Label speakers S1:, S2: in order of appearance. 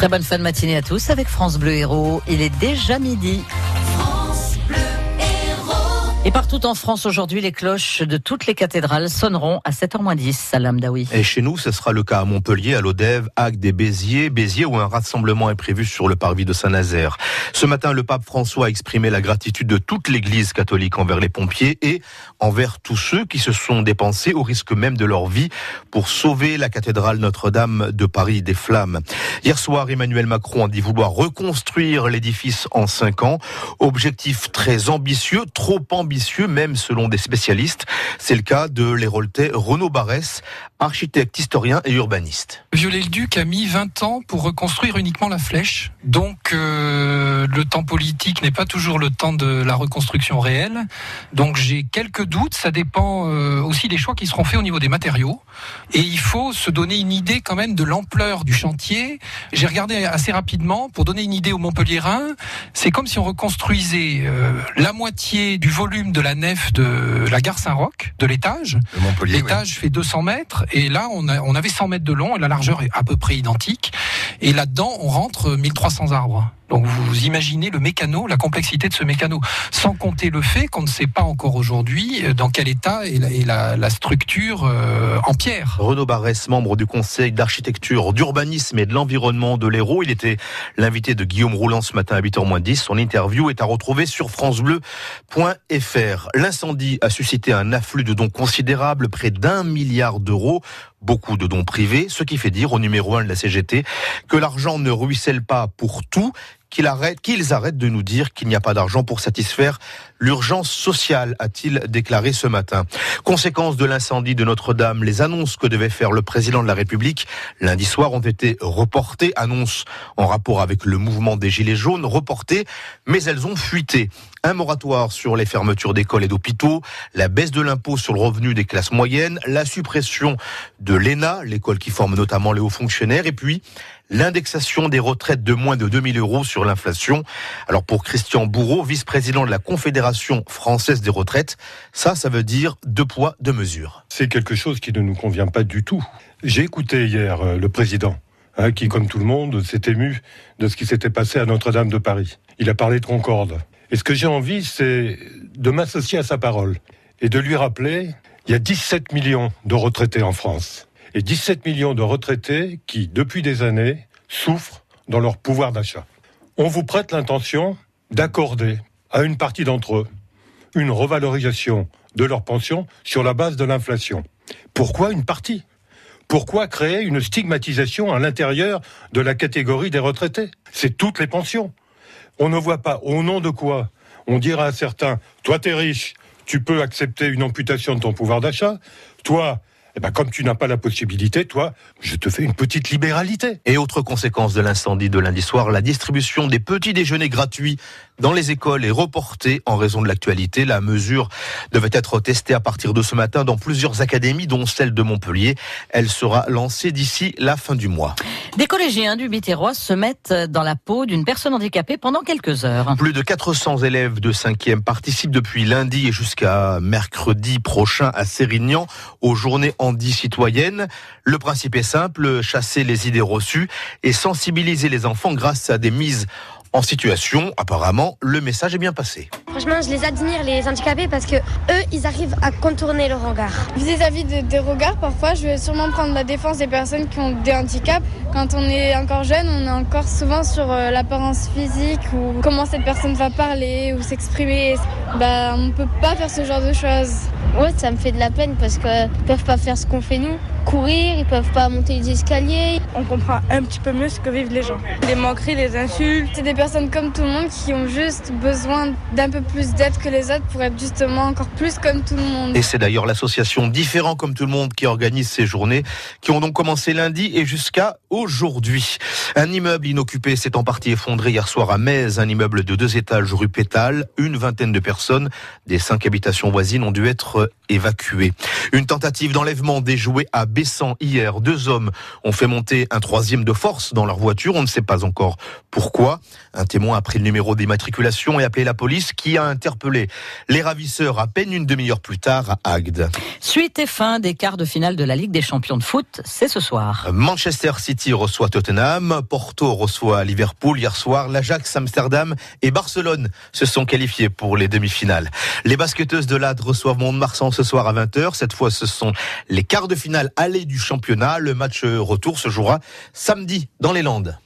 S1: Très bonne fin de matinée à tous avec France Bleu Héros. Il est déjà midi. Et partout en France aujourd'hui, les cloches de toutes les cathédrales sonneront à 7h10. Salam Daoui.
S2: Et chez nous, ce sera le cas à Montpellier, à l'Odève, Agde et Béziers. Béziers où un rassemblement est prévu sur le parvis de Saint-Nazaire. Ce matin, le pape François a exprimé la gratitude de toute l'Église catholique envers les pompiers et envers tous ceux qui se sont dépensés au risque même de leur vie pour sauver la cathédrale Notre-Dame de Paris des flammes. Hier soir, Emmanuel Macron a dit vouloir reconstruire l'édifice en cinq ans. Objectif très ambitieux, trop ambitieux ambitieux, même selon des spécialistes. C'est le cas de l'héroltais Renaud Barès, architecte, historien et urbaniste.
S3: Viollet-le-Duc a mis 20 ans pour reconstruire uniquement la flèche. Donc euh, le temps politique n'est pas toujours le temps de la reconstruction réelle. Donc j'ai quelques doutes. Ça dépend euh, aussi des choix qui seront faits au niveau des matériaux. Et il faut se donner une idée quand même de l'ampleur du chantier. J'ai regardé assez rapidement pour donner une idée aux Montpelliérains. C'est comme si on reconstruisait euh, la moitié du volume de la nef de la gare Saint-Roch, de l'étage. L'étage fait 200 mètres et là on, on avait 100 mètres de long et la largeur est à peu près identique. Et là-dedans on rentre 1300 arbres. Donc vous imaginez le mécano, la complexité de ce mécano, sans compter le fait qu'on ne sait pas encore aujourd'hui euh, dans quel état est la, la, structure euh, en pierre.
S2: Renaud Barès, membre du Conseil d'architecture, d'urbanisme et de l'environnement de l'Hérault, il était l'invité de Guillaume Roulant ce matin à 8h10. Son interview est à retrouver sur francebleu.fr. L'incendie a suscité un afflux de dons considérables, près d'un milliard d'euros beaucoup de dons privés, ce qui fait dire au numéro 1 de la CGT que l'argent ne ruisselle pas pour tout, qu'ils arrêtent, de nous dire qu'il n'y a pas d'argent pour satisfaire l'urgence sociale, a-t-il déclaré ce matin. Conséquence de l'incendie de Notre-Dame, les annonces que devait faire le président de la République lundi soir ont été reportées, annonces en rapport avec le mouvement des Gilets jaunes, reportées, mais elles ont fuité. Un moratoire sur les fermetures d'écoles et d'hôpitaux, la baisse de l'impôt sur le revenu des classes moyennes, la suppression de l'ENA, l'école qui forme notamment les hauts fonctionnaires, et puis l'indexation des retraites de moins de 2000 euros sur l'inflation. Alors pour Christian Bourreau, vice-président de la Confédération française des retraites, ça, ça veut dire deux poids, deux mesures.
S4: C'est quelque chose qui ne nous convient pas du tout. J'ai écouté hier euh, le président, hein, qui, comme tout le monde, s'est ému de ce qui s'était passé à Notre-Dame de Paris. Il a parlé de Concorde. Et ce que j'ai envie, c'est de m'associer à sa parole et de lui rappeler, il y a 17 millions de retraités en France et 17 millions de retraités qui, depuis des années, souffrent dans leur pouvoir d'achat. On vous prête l'intention d'accorder à une partie d'entre eux une revalorisation de leur pension sur la base de l'inflation. Pourquoi une partie? Pourquoi créer une stigmatisation à l'intérieur de la catégorie des retraités? C'est toutes les pensions. On ne voit pas au nom de quoi on dira à certains, toi t'es riche, tu peux accepter une amputation de ton pouvoir d'achat, toi eh ben, comme tu n'as pas la possibilité, toi, je te fais une petite libéralité.
S2: Et autre conséquence de l'incendie de lundi soir, la distribution des petits déjeuners gratuits dans les écoles est reportée en raison de l'actualité. La mesure devait être testée à partir de ce matin dans plusieurs académies, dont celle de Montpellier. Elle sera lancée d'ici la fin du mois.
S1: Des collégiens du Biterrois se mettent dans la peau d'une personne handicapée pendant quelques heures.
S2: Plus de 400 élèves de 5e participent depuis lundi et jusqu'à mercredi prochain à Sérignan aux journées citoyenne. Le principe est simple, chasser les idées reçues et sensibiliser les enfants grâce à des mises en situation. Apparemment, le message est bien passé.
S5: Franchement, je les admire, les handicapés, parce que eux, ils arrivent à contourner le regard.
S6: Vis-à-vis des regards, parfois, je vais sûrement prendre la défense des personnes qui ont des handicaps. Quand on est encore jeune, on est encore souvent sur euh, l'apparence physique ou comment cette personne va parler ou s'exprimer. Bah, on peut pas faire ce genre de choses.
S5: Ouais, ça me fait de la peine parce qu'ils peuvent pas faire ce qu'on fait nous. Courir, ils peuvent pas monter les escaliers.
S6: On comprend un petit peu mieux ce que vivent les gens. Les moqueries, les insultes. C'est des personnes comme tout le monde qui ont juste besoin d'un peu plus d'aide que les autres pour être justement encore plus comme tout le monde.
S2: Et c'est d'ailleurs l'association Différent comme tout le monde qui organise ces journées qui ont donc commencé lundi et jusqu'à aujourd'hui. Un immeuble inoccupé s'est en partie effondré hier soir à Metz, un immeuble de deux étages rue Pétale. Une vingtaine de personnes des cinq habitations voisines ont dû être évacuées. Une tentative d'enlèvement déjouée à Bessan hier. Deux hommes ont fait monter un troisième de force dans leur voiture. On ne sait pas encore pourquoi. Un témoin a pris le numéro d'immatriculation et appelé la police qui a interpellé les ravisseurs à peine une demi-heure plus tard à Agde.
S1: Suite et fin des quarts de finale de la Ligue des champions de foot, c'est ce soir.
S2: Manchester City reçoit Tottenham, Porto reçoit Liverpool hier soir, l'Ajax, Amsterdam et Barcelone se sont qualifiés pour les demi-finales. Les basketteuses de l'Ad reçoivent Mont-de-Marsan ce soir à 20h. Cette fois, ce sont les quarts de finale aller du championnat. Le match retour se jouera samedi dans les Landes.